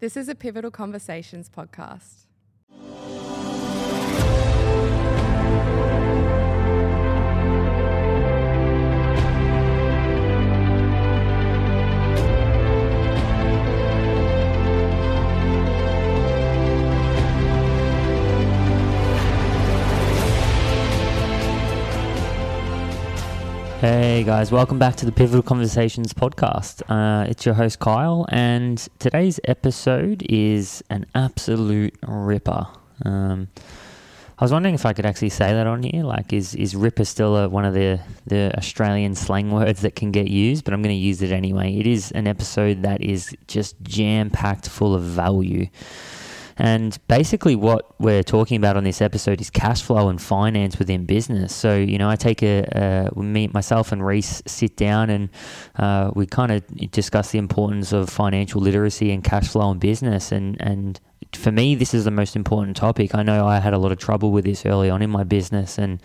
This is a Pivotal Conversations podcast. Hey guys, welcome back to the Pivotal Conversations podcast. Uh, it's your host Kyle, and today's episode is an absolute ripper. Um, I was wondering if I could actually say that on here. Like, is is ripper still a, one of the the Australian slang words that can get used? But I'm going to use it anyway. It is an episode that is just jam packed full of value. And basically, what we're talking about on this episode is cash flow and finance within business. So, you know, I take a, uh, me, myself and Rhys sit down and uh, we kind of discuss the importance of financial literacy and cash flow in business. And, and for me, this is the most important topic. I know I had a lot of trouble with this early on in my business, and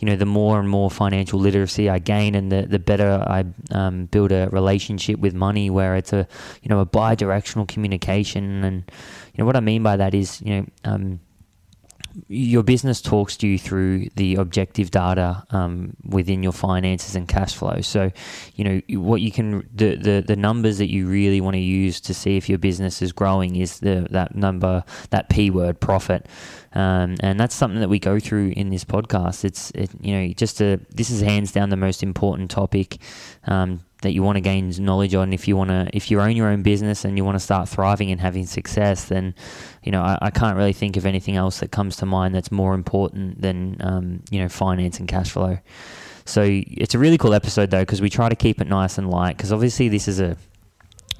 you know, the more and more financial literacy I gain, and the, the better I um, build a relationship with money, where it's a you know a bi-directional communication. And you know what I mean by that is you know. Um, your business talks to you through the objective data um, within your finances and cash flow. So, you know what you can the, the the numbers that you really want to use to see if your business is growing is the that number that p word profit, um, and that's something that we go through in this podcast. It's it, you know just a this is hands down the most important topic. Um, that you want to gain knowledge on. If you want to if you own your own business and you want to start thriving and having success then you know I, I can't really think of anything else that comes to mind that's more important than um, you know finance and cash flow. So it's a really cool episode though because we try to keep it nice and light because obviously this is a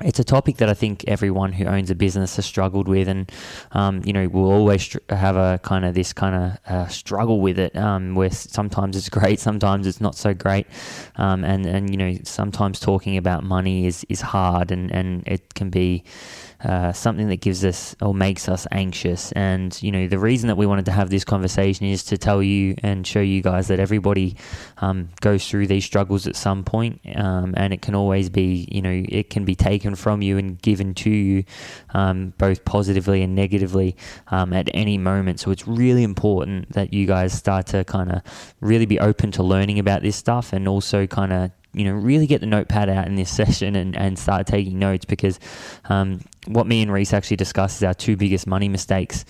it's a topic that I think everyone who owns a business has struggled with, and um, you know will always str- have a kind of this kind of uh, struggle with it, um, where sometimes it's great, sometimes it's not so great, um, and and you know sometimes talking about money is is hard, and and it can be uh, something that gives us or makes us anxious. And, you know, the reason that we wanted to have this conversation is to tell you and show you guys that everybody um, goes through these struggles at some point, um, and it can always be, you know, it can be taken from you and given to you um, both positively and negatively um, at any moment. So it's really important that you guys start to kind of really be open to learning about this stuff and also kind of you know, really get the notepad out in this session and, and start taking notes because um, what me and Rhys actually discussed is our two biggest money mistakes.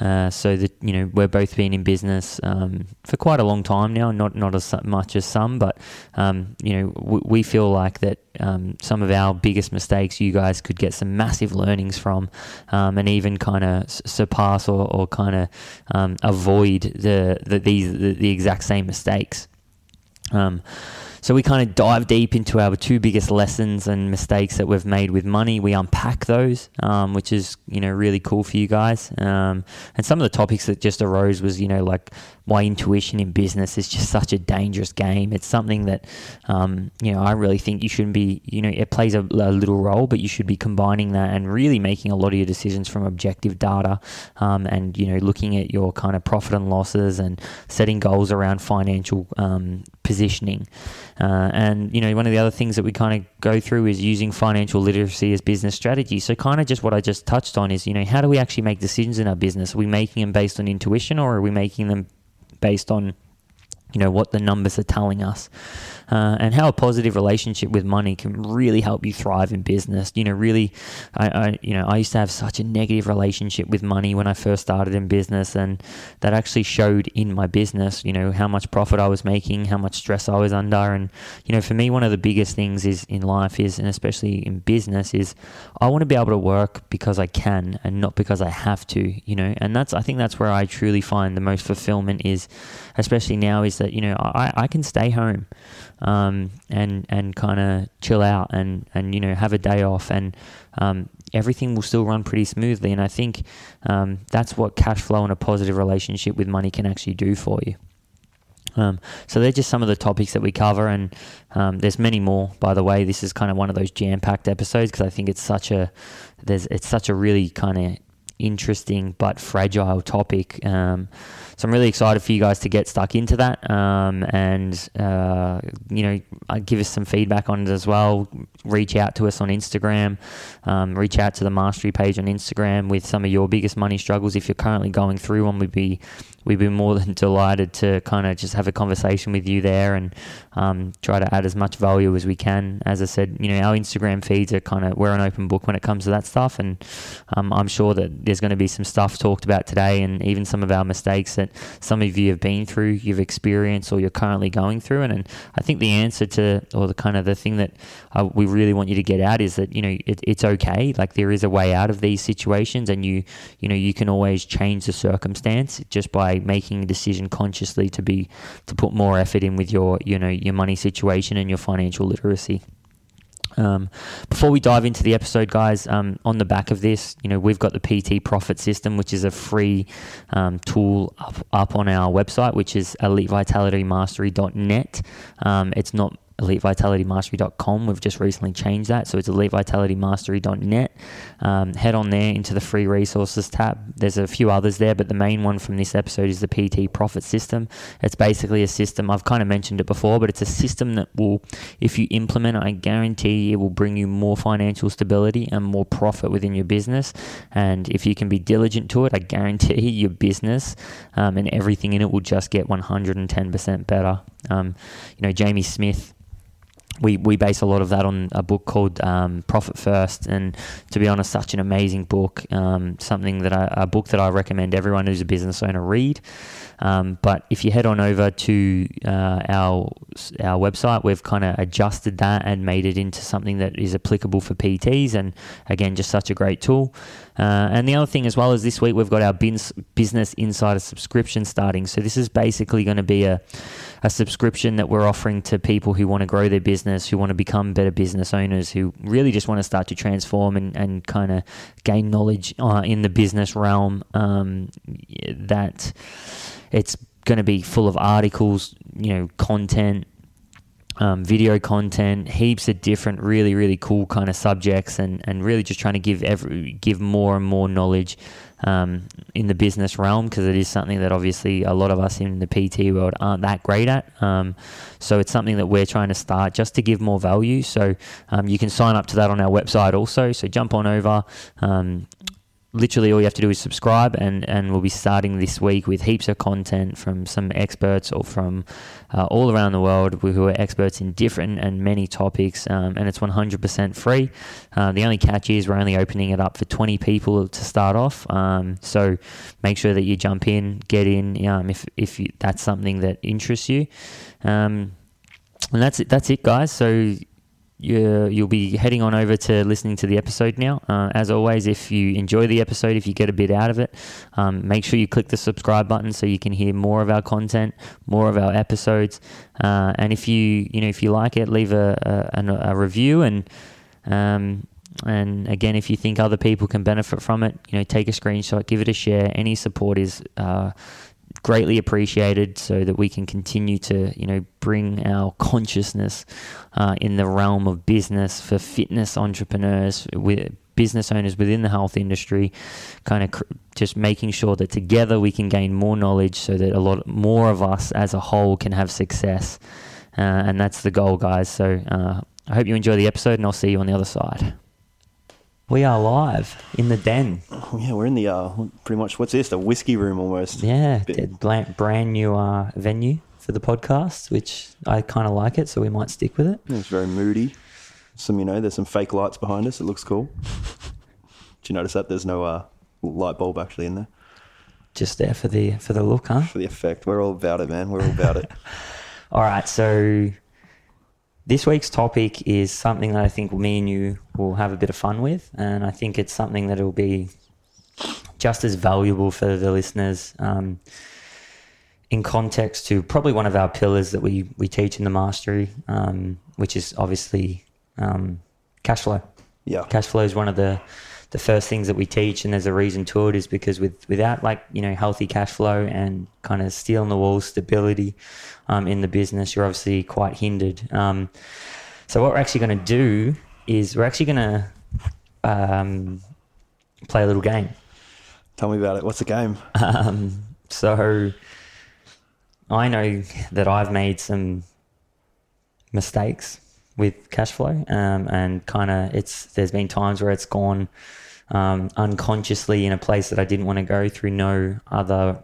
Uh, so that you know we're both been in business um, for quite a long time now, not not as much as some, but um, you know we feel like that um, some of our biggest mistakes you guys could get some massive learnings from, um, and even kind of surpass or, or kind of um, avoid the, the these the, the, exact same mistakes. Um, so we kind of dive deep into our two biggest lessons and mistakes that we've made with money. We unpack those, um, which is you know really cool for you guys. Um, and some of the topics that just arose was you know like why intuition in business is just such a dangerous game. It's something that um, you know I really think you shouldn't be. You know it plays a, a, little role, but you should be combining that and really making a lot of your decisions from objective data um, and you know looking at your kind of profit and losses and setting goals around financial um, positioning. Uh, and you know, one of the other things that we kind of go through is using financial literacy as business strategy. So, kind of just what I just touched on is, you know, how do we actually make decisions in our business? Are we making them based on intuition, or are we making them based on you know what the numbers are telling us uh, and how a positive relationship with money can really help you thrive in business. You know really I, I, you know I used to have such a negative relationship with money when I first started in business and that actually showed in my business you know how much profit I was making how much stress I was under. And you know for me one of the biggest things is in life is and especially in business is I want to be able to work because I can and not because I have to you know. And that's I think that's where I truly find the most fulfillment is especially now is that you know I, I can stay home um, and and kind of chill out and and you know have a day off and um, everything will still run pretty smoothly and I think um, that's what cash flow and a positive relationship with money can actually do for you. Um, so they're just some of the topics that we cover, and um, there's many more. By the way, this is kind of one of those jam-packed episodes because I think it's such a there's it's such a really kind of interesting but fragile topic. Um, so I'm really excited for you guys to get stuck into that um, and, uh, you know, uh, give us some feedback on it as well. Reach out to us on Instagram. Um, reach out to the Mastery page on Instagram with some of your biggest money struggles. If you're currently going through one, we'd be we'd be more than delighted to kind of just have a conversation with you there and um, try to add as much value as we can. As I said, you know, our Instagram feeds are kind of we're an open book when it comes to that stuff, and um, I'm sure that there's going to be some stuff talked about today, and even some of our mistakes that some of you have been through, you've experienced, or you're currently going through. And, and I think the answer to, or the kind of the thing that uh, we really want you to get out is that you know it, it's okay. Like there is a way out of these situations, and you you know you can always change the circumstance just by making a decision consciously to be to put more effort in with your you know your money situation and your financial literacy. Um, before we dive into the episode, guys, um, on the back of this, you know, we've got the PT Profit System, which is a free um, tool up, up on our website, which is elitevitalitymastery.net. Um, it's not elitevitalitymastery.com. We've just recently changed that, so it's elitevitalitymastery.net. Um, head on there into the free resources tab. There's a few others there, but the main one from this episode is the PT Profit System. It's basically a system. I've kind of mentioned it before, but it's a system that will, if you implement, it, I guarantee it will bring you more financial stability and more profit within your business. And if you can be diligent to it, I guarantee your business um, and everything in it will just get 110% better. Um, you know, Jamie Smith we, we base a lot of that on a book called um, Profit First, and to be honest, such an amazing book. Um, something that I, a book that I recommend everyone who's a business owner read. Um, but if you head on over to uh, our our website, we've kind of adjusted that and made it into something that is applicable for PTs, and again, just such a great tool. Uh, and the other thing as well is this week we've got our Business Insider subscription starting. So this is basically going to be a a subscription that we're offering to people who want to grow their business, who want to become better business owners, who really just want to start to transform and, and kind of gain knowledge uh, in the business realm. Um, that it's going to be full of articles, you know, content, um, video content, heaps of different, really, really cool kind of subjects, and, and really just trying to give every give more and more knowledge um, in the business realm because it is something that obviously a lot of us in the PT world aren't that great at. Um, so it's something that we're trying to start just to give more value. So um, you can sign up to that on our website also. So jump on over um, literally all you have to do is subscribe and, and we'll be starting this week with heaps of content from some experts or from uh, all around the world who are experts in different and many topics um, and it's 100% free. Uh, the only catch is we're only opening it up for 20 people to start off um, so make sure that you jump in get in um, if, if you, that's something that interests you. Um, and that's it that's it guys. So you, you'll be heading on over to listening to the episode now. Uh, as always, if you enjoy the episode, if you get a bit out of it, um, make sure you click the subscribe button so you can hear more of our content, more of our episodes. Uh, and if you you know if you like it, leave a a, a review and. Um, and again, if you think other people can benefit from it, you know, take a screenshot, give it a share. Any support is uh, greatly appreciated so that we can continue to you know bring our consciousness uh, in the realm of business for fitness entrepreneurs with business owners within the health industry kind of cr- just making sure that together we can gain more knowledge so that a lot more of us as a whole can have success. Uh, and that's the goal guys. So uh, i hope you enjoy the episode and i'll see you on the other side we are live in the den. Oh, yeah, we're in the uh, pretty much what's this? The whiskey room almost. Yeah, brand, brand new uh, venue for the podcast, which I kind of like it, so we might stick with it. It's very moody. Some, you know, there's some fake lights behind us. It looks cool. Do you notice that? There's no uh, light bulb actually in there. Just there for the for the look, huh? For the effect. We're all about it, man. We're all about it. all right, so this week's topic is something that I think me and you will have a bit of fun with, and I think it's something that will be just as valuable for the listeners um, in context to probably one of our pillars that we we teach in the mastery, um, which is obviously um, cash flow. Yeah, cash flow is one of the the first things that we teach, and there's a reason to it, is because with without like you know healthy cash flow and kind of steel in the wall stability um, in the business, you're obviously quite hindered. Um, so what we're actually going to do is we're actually going to um, play a little game. Tell me about it. What's the game? Um, so I know that I've made some mistakes with cash flow, um, and kind of it's there's been times where it's gone um, unconsciously in a place that I didn't want to go through no other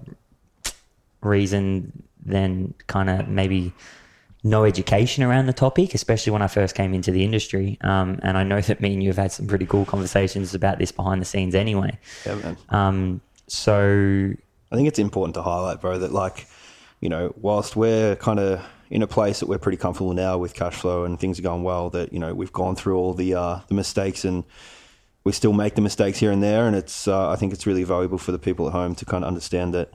reason than kind of maybe no education around the topic, especially when I first came into the industry. Um, and I know that me and you have had some pretty cool conversations about this behind the scenes anyway. Yeah. Um, so I think it's important to highlight, bro, that like, you know, whilst we're kind of in a place that we're pretty comfortable now with cash flow and things are going well, that you know we've gone through all the uh, the mistakes and we still make the mistakes here and there, and it's uh, I think it's really valuable for the people at home to kind of understand that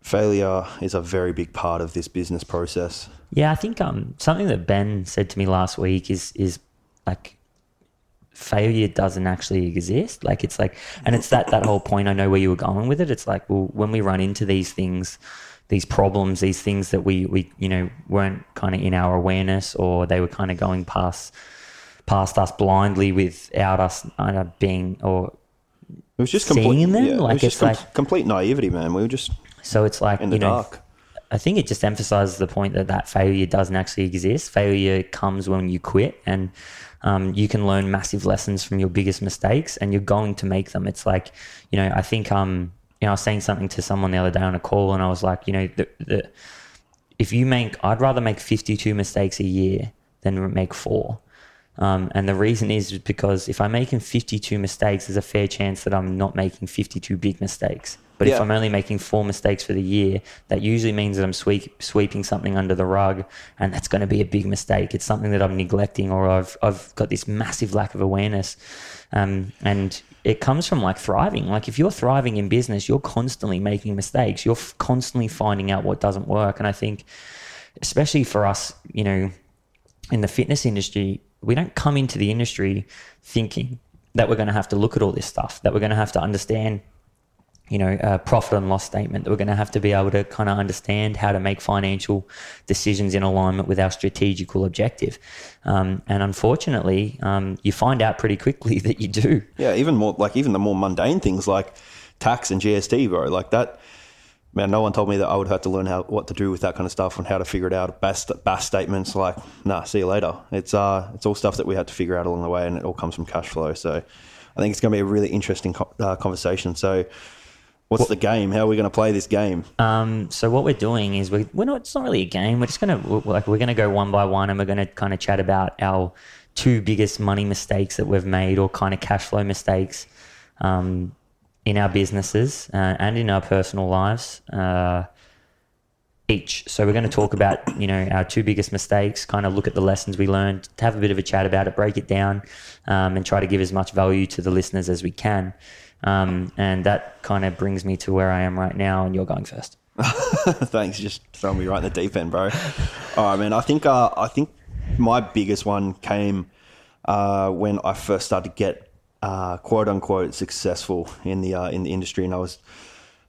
failure is a very big part of this business process. Yeah, I think um something that Ben said to me last week is is like failure doesn't actually exist. Like it's like and it's that that whole point I know where you were going with it. It's like well when we run into these things these problems, these things that we we you know weren't kind of in our awareness or they were kind of going past past us blindly without us kind being or It was just Seeing complete, them? yeah, it Like, was just it's like- complete naivety, man. We were just so it's like in the you know dark. I think it just emphasizes the point that that failure doesn't actually exist. Failure comes when you quit, and um, you can learn massive lessons from your biggest mistakes, and you're going to make them. It's like, you know, I think um, you know, I was saying something to someone the other day on a call, and I was like, you know, the, the if you make, I'd rather make 52 mistakes a year than make four. Um, and the reason is because if I'm making 52 mistakes, there's a fair chance that I'm not making 52 big mistakes. But if I'm only making four mistakes for the year, that usually means that I'm sweep, sweeping something under the rug, and that's going to be a big mistake. It's something that I'm neglecting, or I've I've got this massive lack of awareness, um, and it comes from like thriving. Like if you're thriving in business, you're constantly making mistakes. You're f- constantly finding out what doesn't work, and I think, especially for us, you know, in the fitness industry, we don't come into the industry thinking that we're going to have to look at all this stuff, that we're going to have to understand, you know, a profit and loss statement, that we're going to have to be able to kind of understand how to make financial decisions in alignment with our strategical objective. Um, and unfortunately, um, you find out pretty quickly that you do. Yeah, even more like even the more mundane things like tax and GST, bro. Like that, man. No one told me that I would have to learn how what to do with that kind of stuff and how to figure it out. BAS, BAS statements, like, nah, see you later. It's uh, it's all stuff that we had to figure out along the way, and it all comes from cash flow. So, I think it's going to be a really interesting co- uh, conversation. So, what's the game? How are we going to play this game? Um, so what we're doing is we're, we're not, it's not really a game. We're just going to, like, we're going to go one by one and we're going to kind of chat about our two biggest money mistakes that we've made or kind of cash flow mistakes, um, in our businesses, uh, and in our personal lives, uh, each. So we're going to talk about, you know, our two biggest mistakes, kind of look at the lessons we learned, have a bit of a chat about it, break it down, um, and try to give as much value to the listeners as we can. Um, and that kind of brings me to where I am right now, and you're going first. Thanks, just throwing me right in the deep end, bro. All right, man. I think uh, I think my biggest one came uh, when I first started to get uh, quote unquote successful in the uh, in the industry, and I was.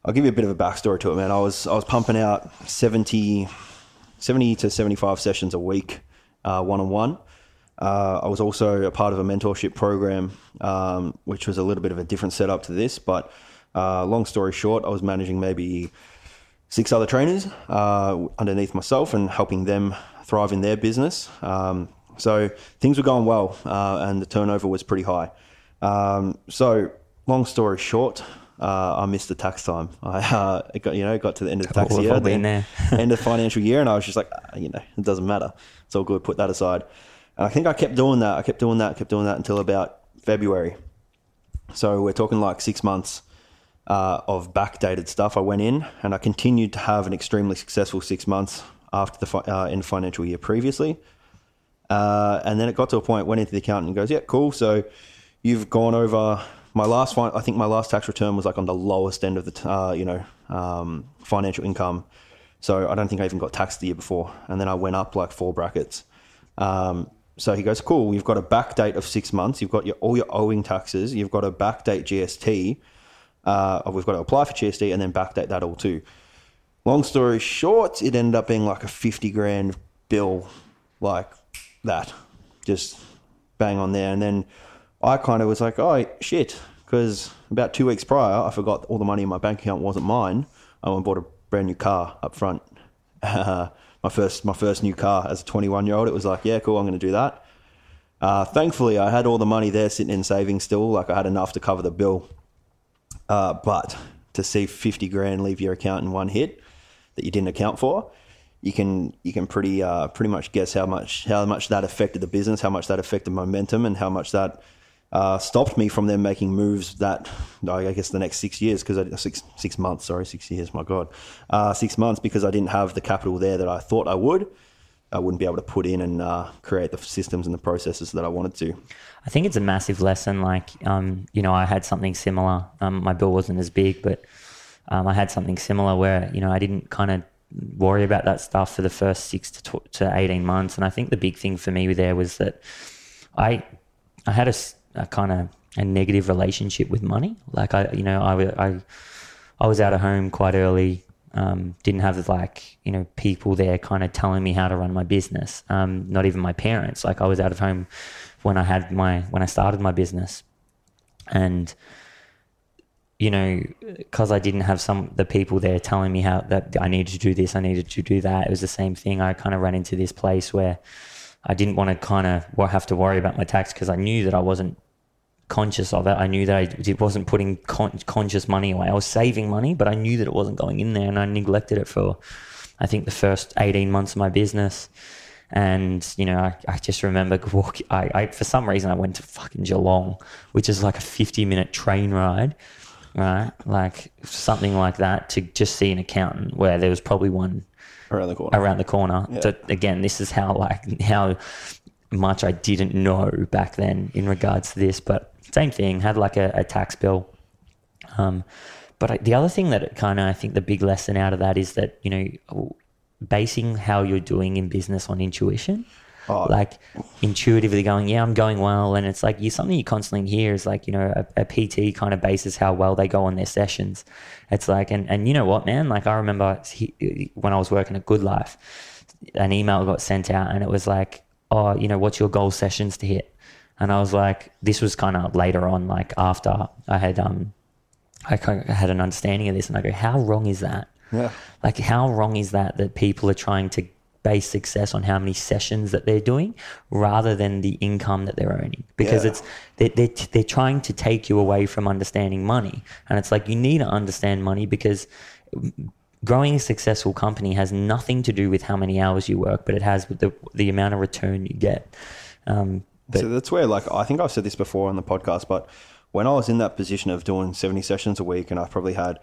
I'll give you a bit of a backstory to it, man. I was I was pumping out 70, 70 to seventy five sessions a week, one on one. I was also a part of a mentorship program, um, which was a little bit of a different setup to this. But uh, long story short, I was managing maybe six other trainers uh, underneath myself and helping them thrive in their business. Um, so things were going well, uh, and the turnover was pretty high. Um, so long story short, uh, I missed the tax time. I uh, it got you know got to the end of the tax We've year, the end of the financial year, and I was just like, "Ah, you know, it doesn't matter. It's all good. Put that aside. And I think I kept doing that. I kept doing that. Kept doing that until about February. So we're talking like six months uh, of backdated stuff. I went in and I continued to have an extremely successful six months after the fi- uh, end financial year previously. Uh, and then it got to a point, went into the accountant and goes, yeah, cool. So you've gone over my last, fin- I think my last tax return was like on the lowest end of the, uh, you know, um, financial income. So I don't think I even got taxed the year before. And then I went up like four brackets. Um, so he goes, cool. You've got a back date of six months. You've got your, all your owing taxes. You've got a back date GST. Uh, we've got to apply for GST and then backdate that all too. Long story short, it ended up being like a 50 grand bill, like that, just bang on there. And then I kind of was like, oh shit, because about two weeks prior, I forgot all the money in my bank account wasn't mine. I went and bought a brand new car up front. my first my first new car as a 21 year old. It was like, yeah, cool, I'm going to do that. Uh, thankfully, I had all the money there sitting in savings still. Like I had enough to cover the bill. Uh, but to see 50 grand leave your account in one hit that you didn't account for, you can you can pretty uh, pretty much guess how much how much that affected the business, how much that affected momentum, and how much that uh, stopped me from them making moves that I guess the next six years because six six months sorry six years my god uh, six months because I didn't have the capital there that I thought I would I wouldn't be able to put in and uh, create the systems and the processes that I wanted to. I think it's a massive lesson. Like um, you know I had something similar. Um, my bill wasn't as big, but um, I had something similar where you know I didn't kind of worry about that stuff for the first six to, tw- to 18 months. And I think the big thing for me there was that I, I had a, a kind of a negative relationship with money. Like I, you know, I, I, I was out of home quite early. Um, didn't have like you know people there kind of telling me how to run my business. Um, not even my parents. Like I was out of home when I had my when I started my business, and you know, because I didn't have some the people there telling me how that I needed to do this, I needed to do that. It was the same thing. I kind of ran into this place where I didn't want to kind of have to worry about my tax because I knew that I wasn't conscious of it. I knew that I wasn't putting con- conscious money away. I was saving money, but I knew that it wasn't going in there, and I neglected it for, I think, the first eighteen months of my business. And you know, I, I just remember walk. I, I for some reason I went to fucking Geelong, which is like a fifty minute train ride right? Like something like that to just see an accountant where there was probably one around the corner. Around the corner. Yeah. So again, this is how like how much I didn't know back then in regards to this, but same thing. Had like a, a tax bill. Um, but I, the other thing that kind of I think the big lesson out of that is that you know basing how you're doing in business on intuition oh. like intuitively going, yeah, I'm going well. And it's like you something you constantly hear is like, you know, a, a, PT kind of bases how well they go on their sessions. It's like, and, and you know what, man? Like I remember he, when I was working at Good Life, an email got sent out and it was like, oh, you know, what's your goal sessions to hit? And I was like, this was kind of later on, like after I had, um, I had an understanding of this and I go, how wrong is that? Yeah. Like, how wrong is that that people are trying to base success on how many sessions that they're doing rather than the income that they're earning. Because yeah. it's they're, they're, they're trying to take you away from understanding money. And it's like you need to understand money because growing a successful company has nothing to do with how many hours you work but it has with the, the amount of return you get. Um, so that's where like i think i've said this before on the podcast but when i was in that position of doing 70 sessions a week and i probably had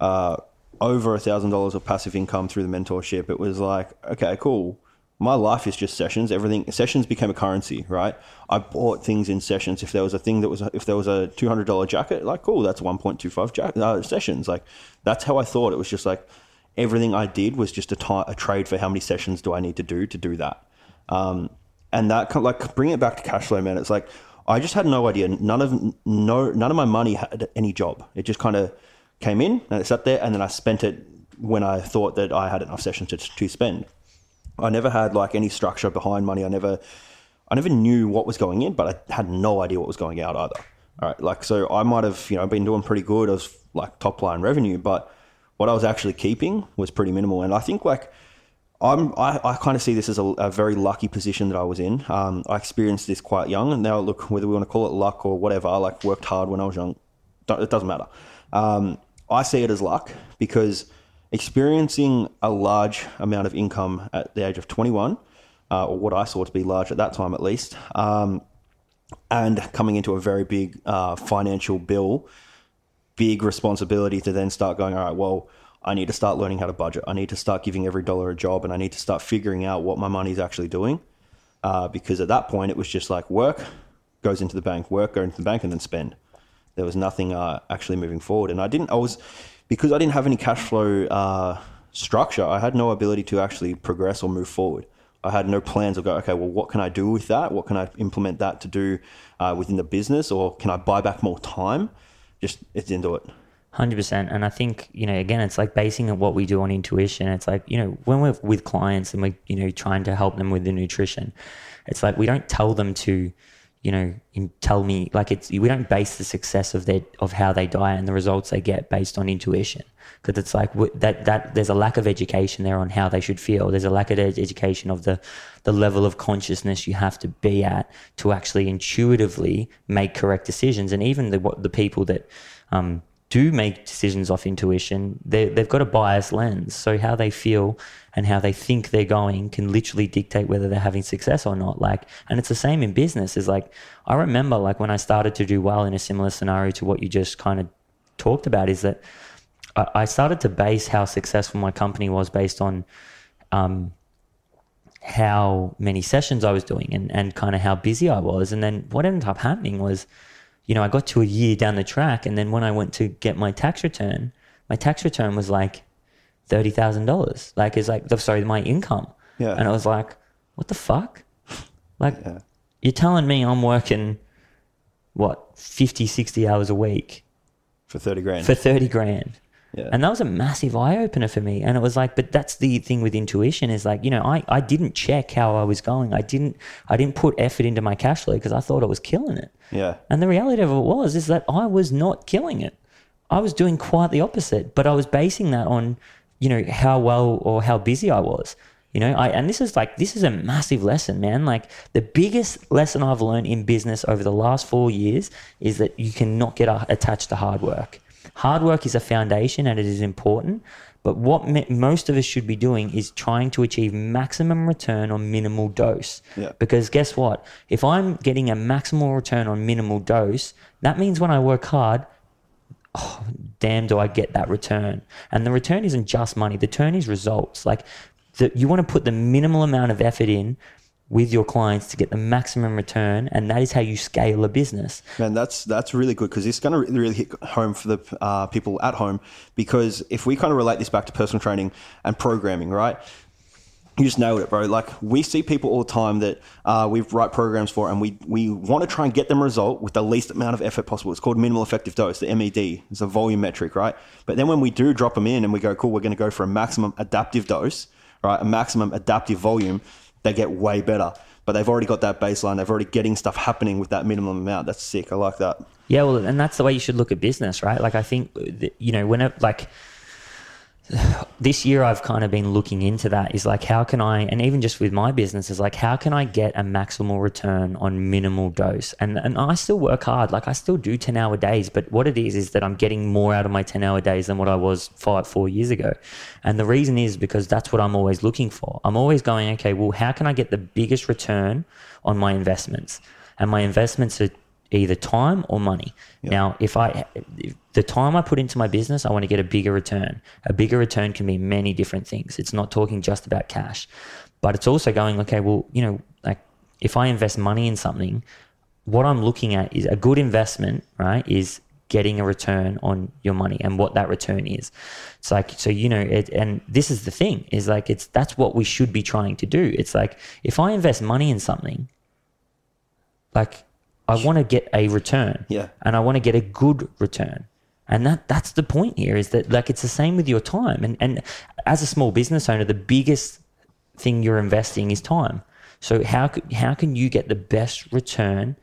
uh, over a thousand dollars of passive income through the mentorship, it was like, okay, cool. My life is just sessions. Everything sessions became a currency, right? I bought things in sessions. If there was a thing that was, if there was a two hundred dollar jacket, like cool, that's one point two five jacket uh, sessions. Like that's how I thought. It was just like everything I did was just a, t- a trade for how many sessions do I need to do to do that. Um, and that like bring it back to cash flow, man. It's like I just had no idea. None of no none of my money had any job. It just kind of came in and it sat there, and then I spent it when I thought that I had enough sessions to, to spend. I never had like any structure behind money. I never, I never knew what was going in, but I had no idea what was going out either. All right, like so I might have you know been doing pretty good as like top line revenue, but what I was actually keeping was pretty minimal. And I think like I'm I, I kind of see this as a, a, very lucky position that I was in. Um, I experienced this quite young, and now look whether we want to call it luck or whatever. I like worked hard when I was young. It doesn't matter. Um, I see it as luck because experiencing a large amount of income at the age of 21, uh, or what I saw to be large at that time at least, um, and coming into a very big uh, financial bill, big responsibility to then start going, all right, well, I need to start learning how to budget. I need to start giving every dollar a job, and I need to start figuring out what my money's actually doing. Uh, because at that point, it was just like work goes into the bank, work goes into the bank, and then spend there was nothing uh, actually moving forward. And I didn't, I was, because I didn't have any cash flow uh, structure, I had no ability to actually progress or move forward. I had no plans of go, okay, well, what can I do with that? What can I implement that to do uh, within the business? Or can I buy back more time? Just, it didn't it. 100% and i think you know again it's like basing what we do on intuition it's like you know when we're with clients and we're you know trying to help them with the nutrition it's like we don't tell them to you know, tell me like it's we don't base the success of their of how they diet and the results they get based on intuition because it's like that that there's a lack of education there on how they should feel. There's a lack of ed- education of the the level of consciousness you have to be at to actually intuitively make correct decisions. And even the what the people that um, do make decisions off intuition, they they've got a biased lens. So how they feel and how they think they're going can literally dictate whether they're having success or not. Like, and it's the same in business. Is like I remember like when I started to do well in a similar scenario to what you just kind of talked about. Is that I, started to base how successful my company was based on um, how many sessions I was doing and, and kind of how busy I was. And then what ended up happening was, you know, I got to a year down the track, and then when I went to get my tax return, my tax return was like thirty thousand dollars. Like it's like sorry, my income. Yeah. And I was like, what the fuck? Like Yeah. you're telling me I'm working what 50, 60 hours a week For 30 grand. for 30 grand. Yeah. And that was a massive eye opener for me. And it was like, but that's the thing with intuition is like, you know, I, I didn't check how I was going. I didn't I didn't put effort into my cash flow because I thought I was killing it. yeah. And the reality of it was is that I was not killing it. I was doing quite the opposite, but I was basing that on, you know, how well or how busy I was. You know, I and this is like this is a massive lesson, man. Like the biggest lesson I've learned in business over the last four years is that you cannot get attached to hard work. Hard work is a foundation and it is important, but what me- most of us should be doing is trying to achieve maximum return on minimal dose. Yeah. Because guess what? If I'm getting a maximal return on minimal dose, that means when I work hard, oh, damn, do I get that return? And the return isn't just money. The return is results. Like the, you want to put the minimal amount of effort in with your clients to get the maximum return, and that is how you scale a business. Man, that's that's really good because it's going to really hit home for the uh, people at home. Because if we kind of relate this back to personal training and programming, right? You just nailed it, bro. Like we see people all the time that uh, we write programs for, and we we want to try and get them a result with the least amount of effort possible. It's called minimal effective dose, the MED. It's a volume metric, right? But then when we do drop them in and we go, cool, we're going to go for a maximum adaptive dose, right? A maximum adaptive volume. They get way better, but they've already got that baseline. They've already getting stuff happening with that minimum amount. That's sick. I like that. Yeah, well, and that's the way you should look at business, right? Like I think, you know, whenever like this year I've kind of been looking into that is like how can I and even just with my business is like how can I get a maximal return on minimal dose? And and I still work hard. Like I still do 10 hour days but what it is is that I'm getting more out of my 10 hour days than what I was 5 4 years ago. And the reason is because that's what I'm always looking for. I'm always going okay well how can I get the biggest return on my investments? And my investments are either time or money. Now, if I if the time I put into my business, I want to get a bigger return. A bigger return can be many different things. It's not talking just about cash, but it's also going okay. Well, you know, like if I invest money in something, what I'm looking at is a good investment, right? Is getting a return on your money and what that return is. It's like so you know it and this is the thing is like it's that's what we should be trying to do. It's like if I invest money in something like I want to get a return. Yeah. And I want to get a good return. And that that's the point here is that like it's the same with your time. And and as a small business owner, the biggest thing you're investing is time. So how how can you get the best return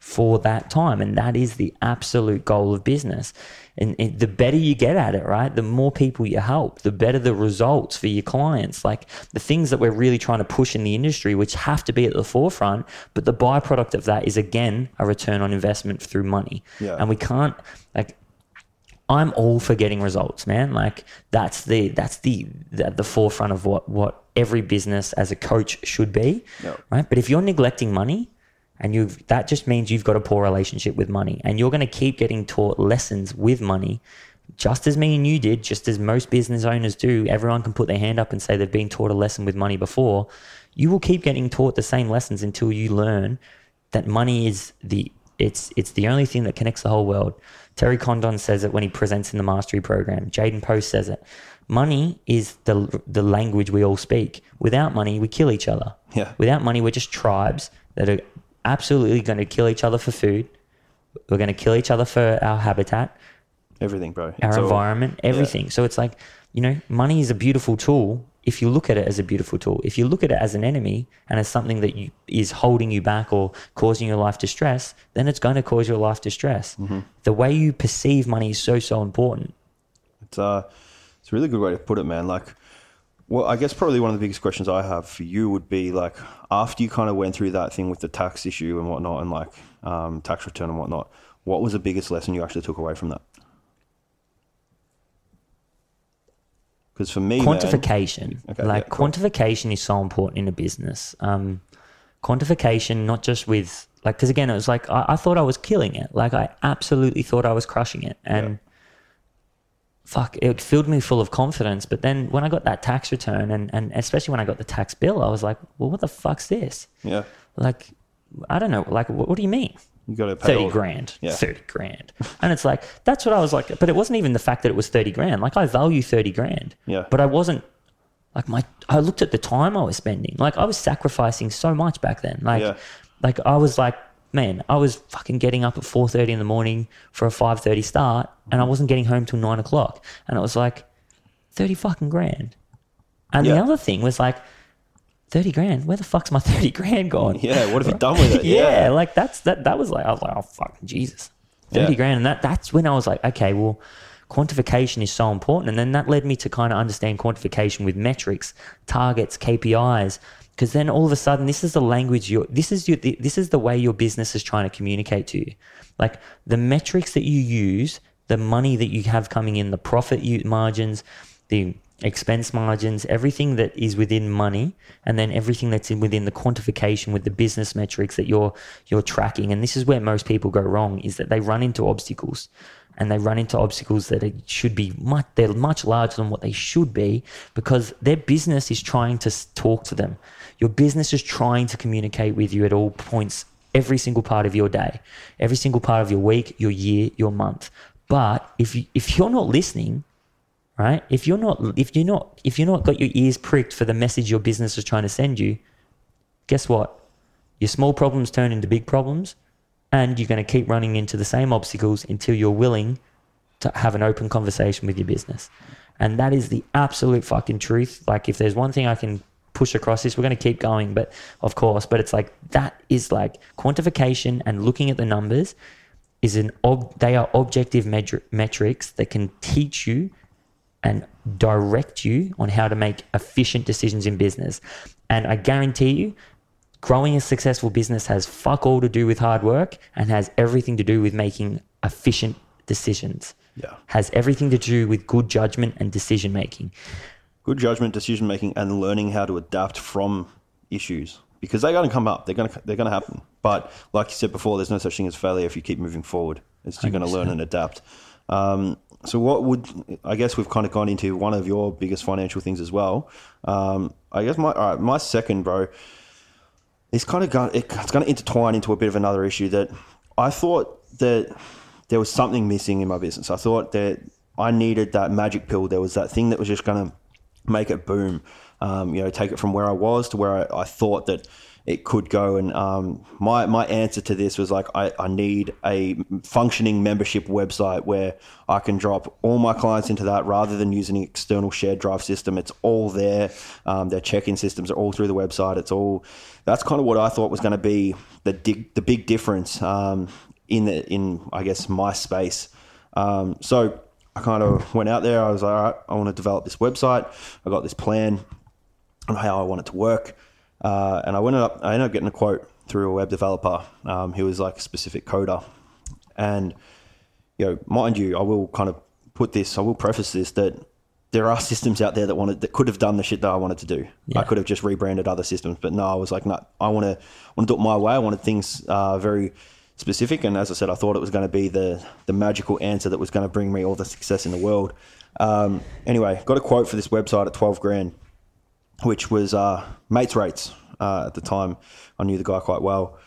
for that time? And that is the absolute goal of business. And, and the better you get at it, right? The more people you help, the better the results for your clients. Like the things that we're really trying to push in the industry, which have to be at the forefront, but the byproduct of that is again a return on investment through money. Yeah. And we can't like I'm all for getting results, man. Like that's the that's the the, the forefront of what what every business as a coach should be, Yeah. right? But if you're neglecting money, and you've that just means you've got a poor relationship with money, and you're going to keep getting taught lessons with money, just as me and you did, just as most business owners do. Everyone can put their hand up and say they've been taught a lesson with money before. You will keep getting taught the same lessons until you learn that money is the it's it's the only thing that connects the whole world. Terry Condon says it when he presents in the mastery program. Jaden Post says it. Money is the the language we all speak. Without money, we kill each other. Yeah. Without money, we're just tribes that are absolutely going to kill each other for food. We're going to kill each other for our habitat, Everything, bro. our It's all- environment, everything. So it's like, you know, money is a beautiful tool, if you look at it as a beautiful tool, if you look at it as an enemy and as something that you, is holding you back or causing your life distress, then it's going to cause your life distress. The way you perceive money is so, so important. It's uh, it's a really good way to put it, man. Like, well, I guess probably one of the biggest questions I have for you would be like, after you kind of went through that thing with the tax issue and whatnot, and like um, tax return and whatnot, what was the biggest lesson you actually took away from that? Because for me, man- quantification. Okay, like yeah, cool. quantification is so important in a business. Um quantification not just with like because again it was like I, I thought i was killing it. Like i absolutely thought i was crushing it. And fuck it filled me full of confidence. But then when i got that tax return and and especially when i got the tax bill i was like well what the fuck's this? Yeah, like i don't know like what, what do you mean? You got to pay 30 all- grand Yeah. 30 grand. And it's like that's what i was like but it wasn't even the fact that it was 30 grand. Like i value 30 grand. Yeah. but i wasn't like my i looked at the time i was spending. Like i was sacrificing so much back then. Like Yeah. like i was like man i was fucking getting up at 4.30 in the morning for a 5.30 start and i wasn't getting home till 9 o'clock and it was like 30 fucking grand and the other thing was like 30 grand where the fuck's my 30 grand gone Yeah, what have you done with it? yeah, Yeah. like that's that. That was like I was like, oh fucking Jesus, thirty Yeah. grand, and that that's when I was like, okay, well, quantification is so important, and then that led me to kind of understand quantification with metrics, targets, KPIs, because then all of a sudden, this is the language you. This is your. This is the way your business is trying to communicate to you, like the metrics that you use, the money that you have coming in, the profit you, margins, the expense margins, everything that is within money, and then everything that's in within the quantification with the business metrics that you're you're tracking. And this is where most people go wrong is that they run into obstacles. And they run into obstacles that it should be much, they're much larger than what they should be because their business is trying to talk to them. Your business is trying to communicate with you at all points, every single part of your day, every single part of your week, your year, your month. But if you, if you're not listening, right? If you're not if you're not if you're not got your ears pricked for the message your business is trying to send you, guess what? Your small problems turn into big problems, and you're going to keep running into the same obstacles until you're willing to have an open conversation with your business. And that is the absolute fucking truth. Like if there's one thing I can push across this, we're going to keep going, but of course, but it's like that is like quantification and looking at the numbers is an ob- they are objective metri- metrics that can teach you and direct you on how to make efficient decisions in business. And I guarantee you, growing a successful business has fuck all to do with hard work and has everything to do with making efficient decisions. Yeah. Has everything to do with good judgment and decision making. Good judgment, decision making, and learning how to adapt from issues because they're going to come up. They're going to they're going to happen. But like you said before, there's no such thing as failure if you keep moving forward. It's you're going to learn and adapt. Um, so what would I guess we've kind of gone into one of your biggest financial things as well. Um, I guess my my second bro. It's kind of going. It's going to intertwine into a bit of another issue that I thought that there was something missing in my business. I thought that I needed that magic pill. There was that thing that was just going to make it boom. Um, you know, take it from where I was to where I, I thought that it could go. And um, my my answer to this was like, I, I need a functioning membership website where I can drop all my clients into that rather than using an external shared drive system. It's all there. Um, their check-in systems are all through the website. It's all. That's kind of what I thought was going to be the dig, the big difference um, in the in I guess my space. Um, so I kind of went out there. I was like, all right, I want to develop this website. I got this plan on how I want it to work. Uh, and I went up, I ended up getting a quote through a web developer um, who was like a specific coder. And, you know, mind you, I will kind of put this, I will preface this that there are systems out there that wanted that could have done the shit that I wanted to do. I could have just rebranded other systems, but no, I was like, no, I want to want to do it my way. I wanted things uh, very specific, and as I said, I thought it was going to be the the magical answer that was going to bring me all the success in the world. Um, anyway, got a quote for this website at twelve grand, which was uh, mates rates uh, at the time. I knew the guy quite well.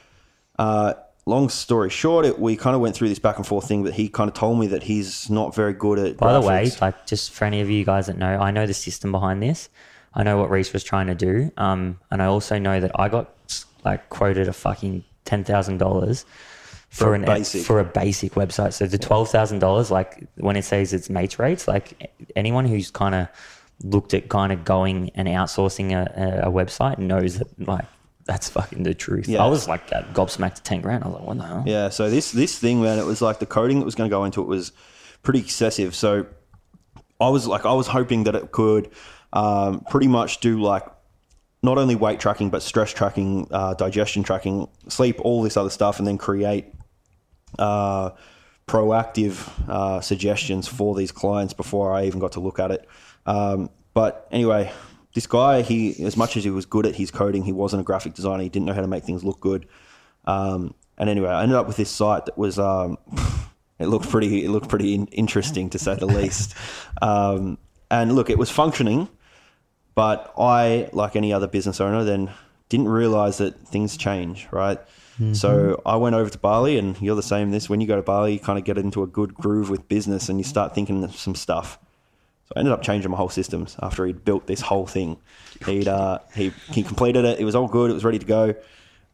Uh, long story short, it, we kind of went through this back and forth thing, but he kind of told me that he's not very good at. By the way, graphics. like just for any of you guys that know, I know the system behind this. I know what Rhys was trying to do. Um, and I also know that I got like quoted a fucking ten thousand dollars for, For a an basic. for a basic website. So the twelve thousand dollars, like when it says it's mates rates, like anyone who's kind of looked at kind of going and outsourcing a, a, website knows that like that's fucking the truth. Yeah. I was like that gobsmacked to ten grand. I was like, what the hell? Yeah, so this this thing, man, it was like the coding that was going to go into it was pretty excessive. So I was like, I was hoping that it could um, pretty much do like not only weight tracking but stress tracking, uh, digestion tracking, sleep, all this other stuff, and then create uh, proactive uh, suggestions for these clients before I even got to look at it. Um, but anyway, this guy, he as much as he was good at his coding, he wasn't a graphic designer. He didn't know how to make things look good. Um, and anyway, I ended up with this site that was um, it looked pretty it looked pretty in- interesting to say the least. Um, and look, it was functioning, but I, like any other business owner, then didn't realize that things change, right? So I went over to Bali, and you're the same. This when you go to Bali, you kind of get into a good groove with business, and you start thinking of some stuff. So I ended up changing my whole systems after he'd built this whole thing. He'd uh, he he completed it. It was all good. It was ready to go. And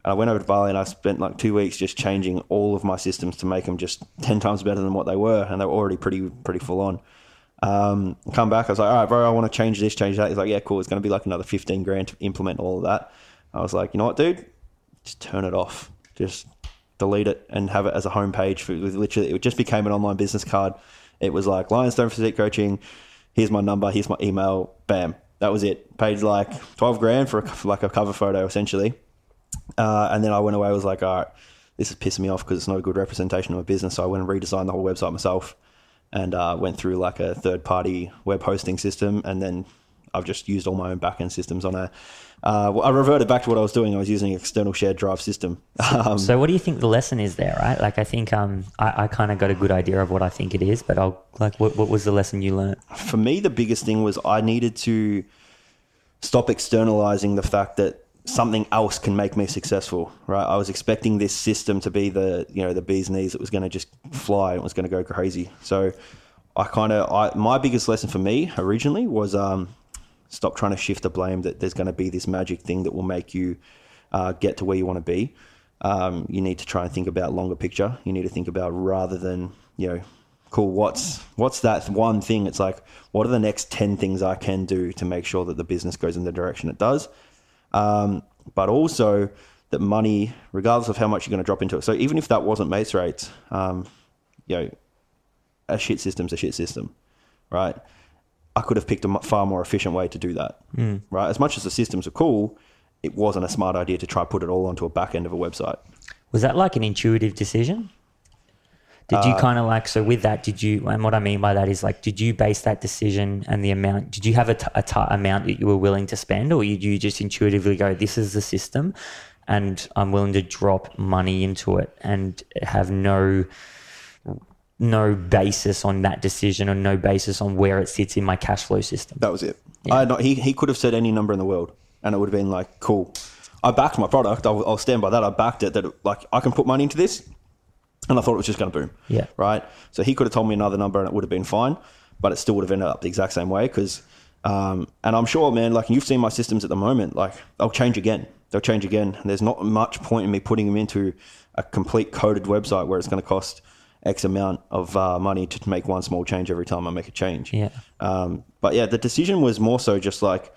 I went over to Bali and I spent like two weeks just changing all of my systems to make them just ten times better than what they were, and they were already pretty pretty full on. Um, come back, I was like, all right, bro, I want to change this, change that. He's like, yeah, cool. It's going to be like another fifteen grand to implement all of that. I was like, you know what, dude, just turn it off. Just delete it and have it as a homepage for literally it just became an online business card. It was like Lionstone Physique Coaching, here's my number, here's my email, bam. That was it. Paid like twelve grand for, a, like a cover photo essentially. Uh, and then I went away, was like, all right, this is pissing me off because it's not a good representation of my business. So I went and redesigned the whole website myself and uh, went through like a third party web hosting system. And then I've just used all my own backend systems on a. Uh, I reverted back to what I was doing. I was using an external shared drive system. Um, So what do you think the lesson is there, right? Like I think um I, I kind of got a good idea of what I think it is, but I'll like what what was the lesson you learned? for me, the biggest thing was I needed to stop externalizing the fact that something else can make me successful. Right? I was expecting this system to be the you know the bee's knees that was going to just fly and was going to go crazy. So I kind of I my biggest lesson for me originally was um, stop trying to shift the blame that there's going to be this magic thing that will make you uh, get to where you want to be. Um, you need to try and think about longer picture. You need to think about rather than you know, cool. What's what's that one thing? It's like what are the next ten things I can do to make sure that the business goes in the direction it does. Um, but also that money, regardless of how much you're going to drop into it. So even if that wasn't mace rates, um, you know, a shit system's a shit system, right? I could have picked a far more efficient way to do that, hmm. right? As much as the systems are cool, it wasn't a smart idea to try put it all onto a back end of a website. Was that like an intuitive decision? Did you uh, kind of like so with that? Did you and what I mean by that is like, did you base that decision and the amount? Did you have a, t- a t- amount that you were willing to spend, or did you just intuitively go, "This is the system, and I'm willing to drop money into it and have no no basis on that decision or no basis on where it sits in my cash flow system." That was it. I had not, he, he could have said any number in the world and it would have been like, cool. I backed my product. I'll, I'll stand by that. I backed it that it, like I can put money into this. And I thought it was just going to boom. Yeah. Right. So he could have told me another number and it would have been fine, but it still would have ended up the exact same way. Cause, um, and I'm sure, man, like you've seen my systems at the moment, like they'll change again. They'll change again. There's not much point in me putting them into a complete coded website where it's going to cost X amount of uh, money to make one small change every time I make a change. Yeah. Um, but yeah, the decision was more so just like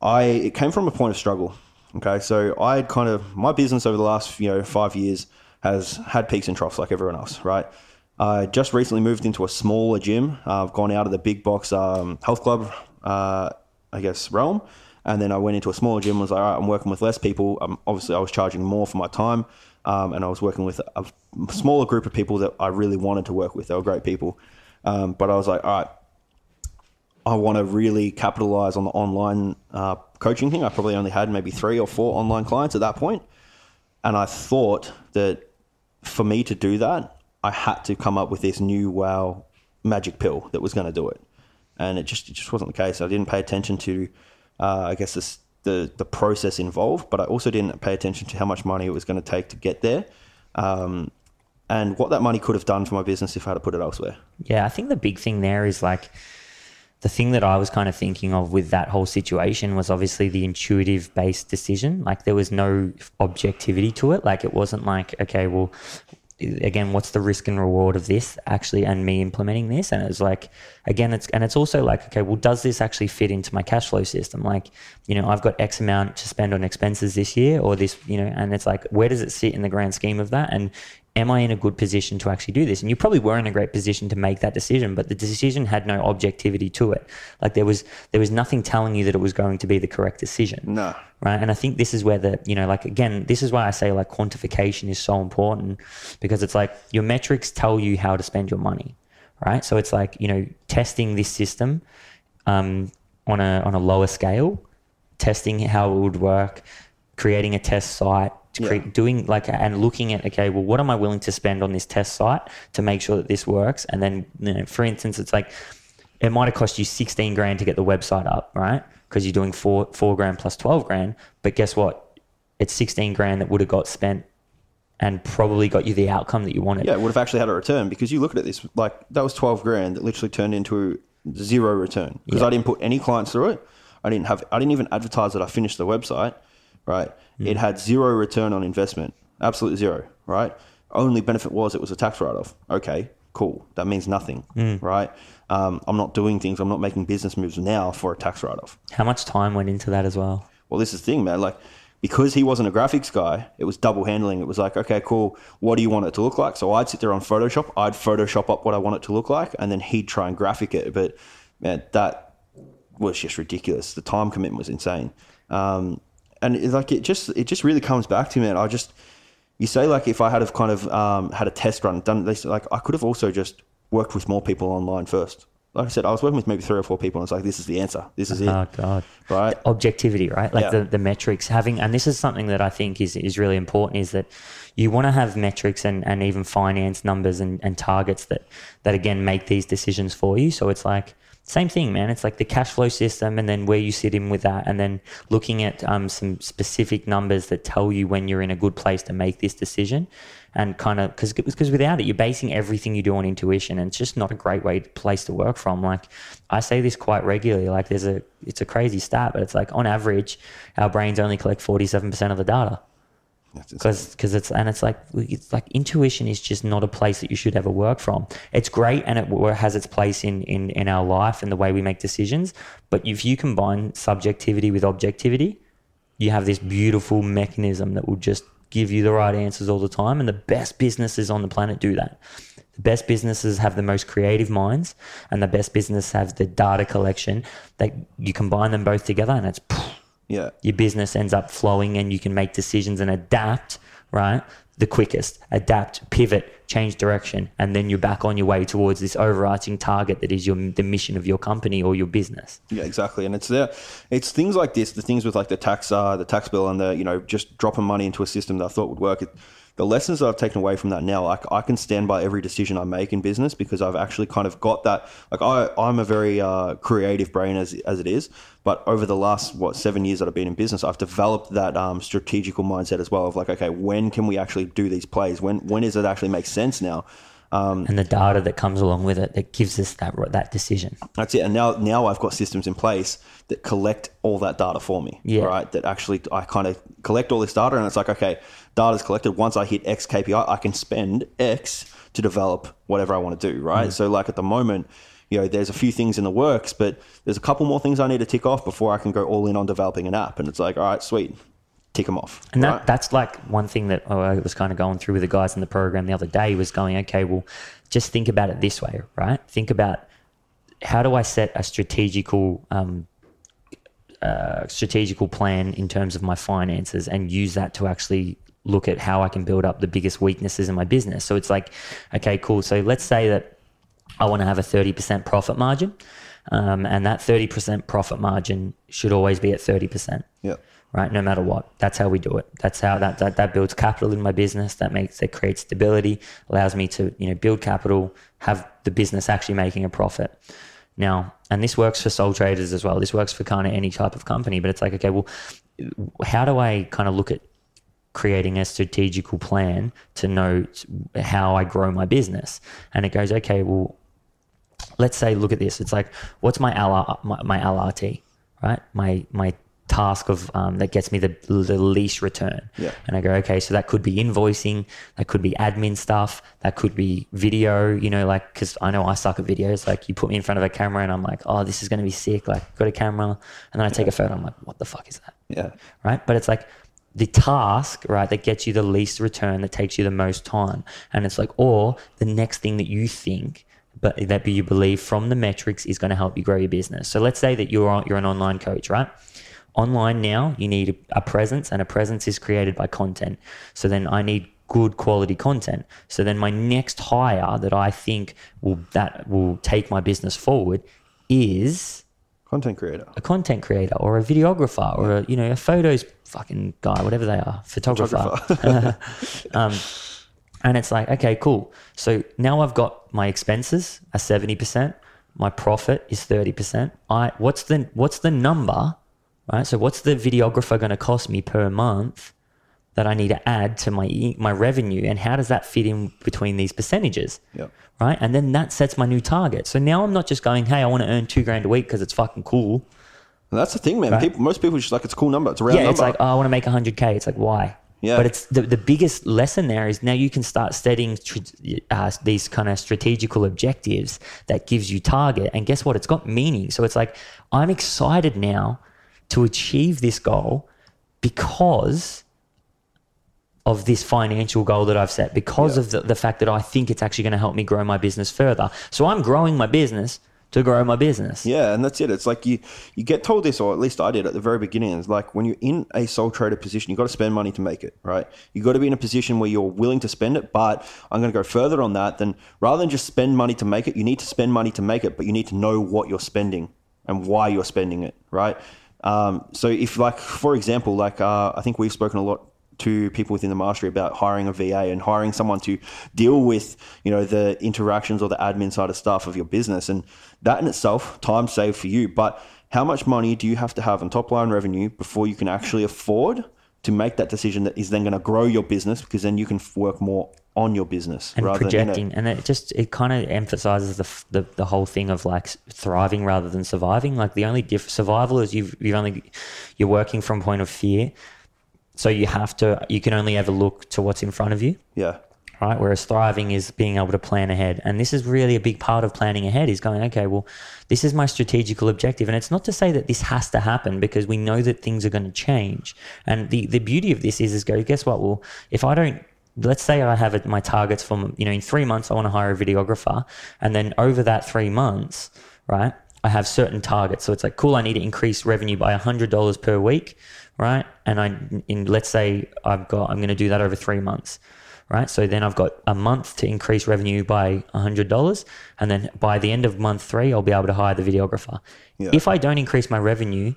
I. It came from a point of struggle. Okay, so I had kind of my business over the last you know five years has had peaks and troughs like everyone else, right? I just recently moved into a smaller gym. Uh, I've gone out of the big box um, health club, uh, I guess, realm. And then I went into a smaller gym. Was like, all right, I'm working with less people. Um, obviously, I was charging more for my time, um, and I was working with a smaller group of people that I really wanted to work with. They were great people, um, but I was like, all right, I want to really capitalize on the online uh, coaching thing. I probably only had maybe three or four online clients at that point, and I thought that for me to do that, I had to come up with this new wow magic pill that was going to do it, and it just it just wasn't the case. I didn't pay attention to, uh, I guess this, the the process involved, but I also didn't pay attention to how much money it was going to take to get there, um, and what that money could have done for my business if I had to put it elsewhere. Yeah, I think the big thing there is like the thing that I was kind of thinking of with that whole situation was obviously the intuitive based decision. Like there was no objectivity to it. Like it wasn't like, okay, well, again what's the risk and reward of this actually and me implementing this? And it's like again it's and it's also like okay well does this actually fit into my cash flow system? Like you know i've got x amount to spend on expenses this year or this you know and it's like where does it sit in the grand scheme of that? And am I in a good position to actually do this? And you probably were in a great position to make that decision, but the decision had no objectivity to it. Like there was there was nothing telling you that it was going to be the correct decision. No. Right. And I think this is where the, you know, like again, this is why I say like quantification is so important because it's like your metrics tell you how to spend your money. Right. So it's like, you know, testing this system um, on a on a lower scale, testing how it would work, creating a test site, yeah. doing like and looking at okay well what am i willing to spend on this test site to make sure that this works? And then you know for instance it's like it might have cost you 16 grand to get the website up right? Because you're doing four four grand plus 12 grand. But guess what? It's 16 grand that would have got spent and probably got you the outcome that you wanted. Yeah it would have actually had a return because you look at this like that was 12 grand that literally turned into zero return. Because yeah. i didn't put any clients through it. I didn't have i didn't even advertise that i finished the website right Mm. It had zero return on investment, absolutely zero, right? Only benefit was it was a tax write off. Okay, cool. That means nothing, mm. right? Um, I'm not doing things, I'm not making business moves now for a tax write off. How much time went into that as well? Well, this is the thing, man. Like, because he wasn't a graphics guy, it was double handling. It was like, okay, cool. What do you want it to look like? So I'd sit there on Photoshop, I'd Photoshop up what I want it to look like, and then he'd try and graphic it. But man, that was just ridiculous. The time commitment was insane. Um, and it's like it just it just really comes back to me. And I just you say like if I had have kind of um, had a test run done this, like I could have also just worked with more people online first. Like I said, I was working with maybe three or four people, and it's like this is the answer. This is it. Oh god, right? Objectivity, right? Like yeah. the, the metrics having, and this is something that I think is is really important. Is that you want to have metrics and, and even finance numbers and, and targets that that again make these decisions for you. So it's like same thing, man. It's like the cash flow system and then where you sit in with that, and then looking at um, some specific numbers that tell you when you're in a good place to make this decision. And kind of because because without it, you're basing everything you do on intuition, and it's just not a great way place to work from. Like I say this quite regularly. Like there's a it's a crazy stat, but it's like on average, our brains only collect 47 percent of the data because because it's and it's like it's like intuition is just not a place that you should ever work from. It's great and it has its place in in in our life and the way we make decisions. But if you combine subjectivity with objectivity, you have this beautiful mechanism that will just give you the right answers all the time. And the best businesses on the planet do that. The best businesses have the most creative minds, and the best business have the data collection. That you combine them both together, and it's yeah. your business ends up flowing and you can make decisions and adapt, right? The quickest, adapt, pivot, change direction, and then you're back on your way towards this overarching target that is your the mission of your company or your business. Yeah, exactly. And it's there, it's things like this, the things with like the tax, uh, the tax bill, and the you know just dropping money into a system that I thought would work. It, the lessons that I've taken away from that now, like I can stand by every decision I make in business because I've actually kind of got that. Like I, I'm a very uh, creative brain as as it is, but over the last what seven years that I've been in business, I've developed that um, strategical mindset as well of like, okay, when can we actually do these plays? When when does it actually make sense now? Um, and the data that comes along with it that gives us that that decision. That's it. And now now I've got systems in place that collect all that data for me. Yeah. Right. That actually I kind of collect all this data, and it's like okay, data's collected. Once I hit X KPI, I can spend X to develop whatever I want to do. Right. Mm. So like at the moment. You know, there's a few things in the works, but there's a couple more things I need to tick off before I can go all in on developing an app. And it's like, all right, sweet tick them off. And that, right? that's like one thing that I was kind of going through with the guys in the program the other day was going, okay, well, just think about it this way, right? Think about how do I set a strategical um, uh, strategical plan in terms of my finances and use that to actually look at how I can build up the biggest weaknesses in my business. So it's like, okay, cool. So let's say that I want to have a 30% profit margin. Um, and that 30% profit margin should always be at 30%. Yeah right? No matter what. That's how we do it. That's how that, that, that builds capital in my business. That makes, that creates stability, allows me to, you know, build capital, have the business actually making a profit. Now, and this works for sole traders as well. This works for kind of any type of company, but it's like, okay, well, how do I kind of look at creating a strategical plan to know how I grow my business? And it goes, okay, well, let's say, look at this. It's like, what's my LR, my, my LRT, right? My, my task of um, that gets me the, the least return. Yeah. And I go, okay, so that could be invoicing, that could be admin stuff, that could be video. You know, like because I know I suck at videos. Like you put me in front of a camera, and I'm like, oh, this is going to be sick. Like got a camera, and then I take a photo. I'm like, what the fuck is that? Yeah. right? But it's like the task, right, that gets you the least return, that takes you the most time. And it's like, or the next thing that you think, but that you believe from the metrics is going to help you grow your business. So let's say that you're you're an online coach, right? Online now, you need a presence, and a presence is created by content. So then I need good quality content. So then my next hire that I think will that will take my business forward is Content creator. a content creator or a videographer or a, you know a photos fucking guy whatever they are photographer um, and it's like okay cool so now i've got my expenses are 70% my profit is 30% i what's the what's the number right so what's the videographer going to cost me per month that i need to add to my my revenue and how does that fit in between these percentages Yep. right and then that sets my new target so now i'm not just going hey i want to earn two grand a week because it's fucking cool And that's the thing, man. Right. People, most people just like it's a cool number. It's a round yeah, number. it's like, oh, I want to make 100K. It's like, why? Yeah. But it's the, the biggest lesson there is now you can start setting tr- uh, these kind of strategical objectives that gives you target. And guess what? It's got meaning. So it's like, I'm excited now to achieve this goal because of this financial goal that I've set, because Yeah. of the, the fact that I think it's actually going to help me grow my business further. So I'm growing my business to grow my business. Yeah, and that's it. It's like you you get told this, or at least I did at the very beginning. It's like when you're in a sole trader position, you've got to spend money to make it, right? You've got to be in a position where you're willing to spend it. But I'm going to go further on that. Then rather than just spend money to make it, you need to spend money to make it, but you need to know what you're spending and why you're spending it, right? Um, so if like for example, like uh, I think we've spoken a lot to people within the mastery about hiring a VA and hiring someone to deal with, you know, the interactions or the admin side of stuff of your business. And that in itself, time saved for you. But how much money do you have to have on top line revenue before you can actually afford to make that decision that is then going to grow your business because then you can work more on your business and rather than you know- projecting and it just it kind of emphasizes the, the the whole thing of like thriving rather than surviving like the only diff- survival is you've you've only you're working from point of fear so you have to you can only ever look to what's in front of you yeah. right? Whereas thriving is being able to plan ahead. And this is really a big part of planning ahead is going, okay, well, this is my strategical objective. And it's not to say that this has to happen because we know that things are going to change. And the, the beauty of this is, is go, guess what? Well, if I don't, let's say I have my targets from, you know, in three months, I want to hire a videographer. And then over that three months, right? I have certain targets. So it's like, cool, I need to increase revenue by $100 per week, right? And I, in, let's say I've got, I'm going to do that over three months right? So then I've got a month to increase revenue by $100. And then by the end of month three, I'll be able to hire the videographer. Yeah. If I don't increase my revenue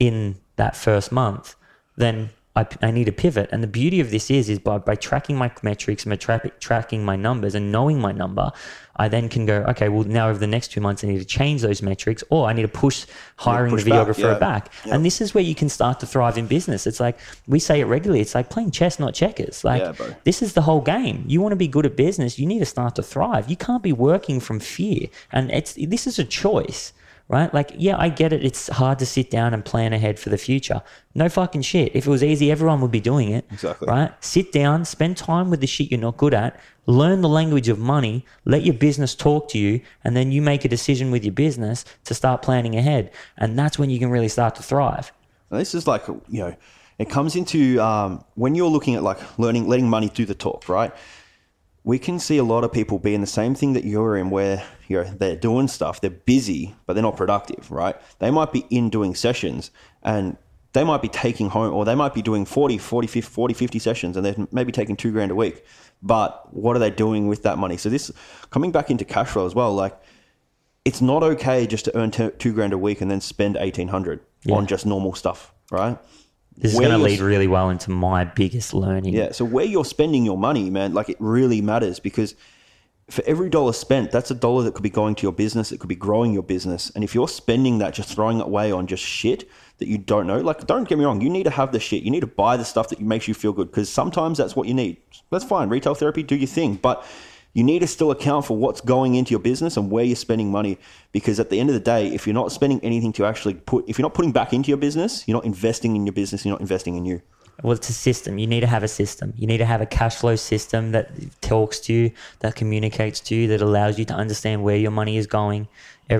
in that first month, then I, I need to pivot. And the beauty of this is, is by, by tracking my metrics and by tra- tracking my numbers and knowing my number, I then can go, okay, well, now over the next two months, I need to change those metrics or I need to push hiring push the back, videographer yeah. back. Yeah. And this is where you can start to thrive in business. It's like we say it regularly. It's like playing chess, not checkers. Like Yeah, this is the whole game. You want to be good at business, you need to start to thrive. You can't be working from fear. And it's this is a choice, right? Like, yeah, I get it. It's hard to sit down and plan ahead for the future. No fucking shit. If it was easy, everyone would be doing it. Exactly. Right? Sit down, spend time with the shit you're not good at, learn the language of money, let your business talk to you, and then you make a decision with your business to start planning ahead. And that's when you can really start to thrive. And this is like, you know, it comes into um, when you're looking at like learning, letting money do the talk, right? We can see a lot of people be in the same thing that you're in where you're, they're doing stuff, they're busy, but they're not productive, right? They might be in doing sessions and they might be taking home or they might be doing 40, 40, 50, 40, 50 sessions and they're maybe taking two grand a week. But what are they doing with that money? So this coming back into cash flow as well, like it's not okay just to earn t- two grand a week and then spend 1800 Yeah. on just normal stuff, right? This is going to lead really well into my biggest learning. Yeah. So where you're spending your money, man, like it really matters because for every dollar spent, that's a dollar that could be going to your business. It could be growing your business. And if you're spending that just throwing it away on just shit that you don't know, like don't get me wrong, you need to have the shit. You need to buy the stuff that makes you feel good because sometimes that's what you need. That's fine. Retail therapy, do your thing. But you need to still account for what's going into your business and where you're spending money. Because at the end of the day, if you're not spending anything to actually put, if you're not putting back into your business, you're not investing in your business, you're not investing in you. Well, it's a system. You need to have a system. You need to have a cash flow system that talks to you, that communicates to you, that allows you to understand where your money is going.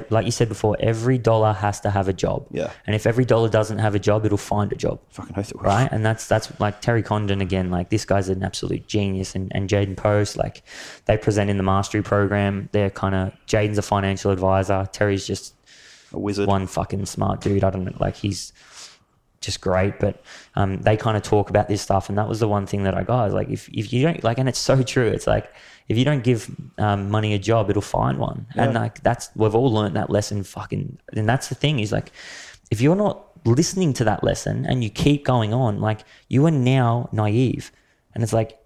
Like you said before, every dollar has to have a job. Yeah. And if every dollar doesn't have a job, it'll find a job. Fucking oath it will. Right. And that's that's like Terry Condon again. Like this guy's an absolute genius, and and Jaden Post. Like they present in the mastery program. They're kind of Jaden's a financial advisor. Terry's just A wizard. one fucking smart dude. I don't know, like he's just great. But um, they kind of talk about this stuff, and that was the one thing that I got. I like, if if you don't like, and it's so true. It's like if you don't give um, money a job, it'll find one, and like that's we've all learned that lesson. Fucking, and that's the thing is like, if you're not listening to that lesson and you keep going on, like you are now naive, and it's like.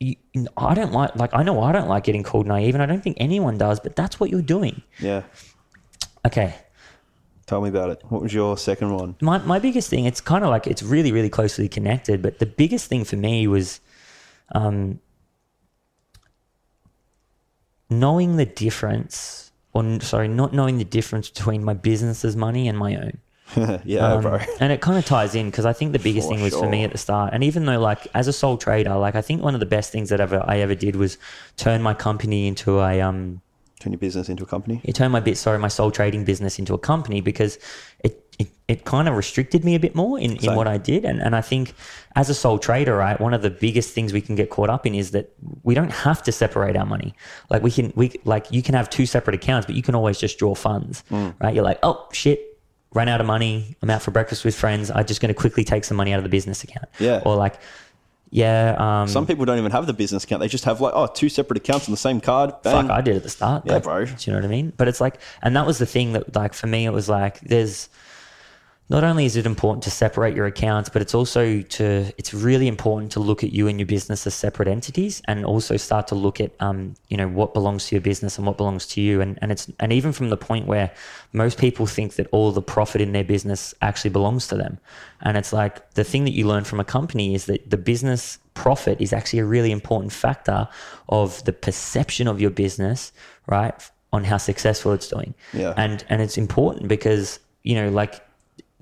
You, I don't like like I know I don't like getting called naive and I don't think anyone does but that's what you're doing. Yeah. Okay, Tell me about it. What was your second one? my, my biggest thing it's kind of like it's really really closely connected but the biggest thing for me was um, knowing the difference or sorry not knowing the difference between my business's money and my own yeah, Um, bro. and it kind of ties in because I think the biggest For thing was for me at the start. And even though, like, as a sole trader, like, I think one of the best things that ever I ever did was turn my company into a um, Turn your business into a company. it turned my bit sorry my sole trading business into a company because it it, it kind of restricted me a bit more in, in what I did. And and I think as a sole trader right one of the biggest things we can get caught up in is that we don't have to separate our money. Like we can we like you can have two separate accounts but you can always just draw funds Mm. right? You're like oh shit ran out of money. I'm out for breakfast with friends. I'm just going to quickly take some money out of the business account. Yeah. or like yeah um Some people don't even have the business account. They just have like, oh, two separate accounts on the same card. Bang. Fuck, I did at the start. Yeah, like, bro. Do you know what I mean? But it's like, and that was the thing that, like, for me, it was like, there's not only is it important to separate your accounts, but it's also to, it's really important to look at you and your business as separate entities and also start to look at, um, you know, what belongs to your business and what belongs to you. And, and it's, and even from the point where most people think that all the profit in their business actually belongs to them. And it's like the thing that you learn from a company is that the business profit is actually a really important factor of the perception of your business, right? On how successful it's doing. Yeah. And and it's important because, you know, like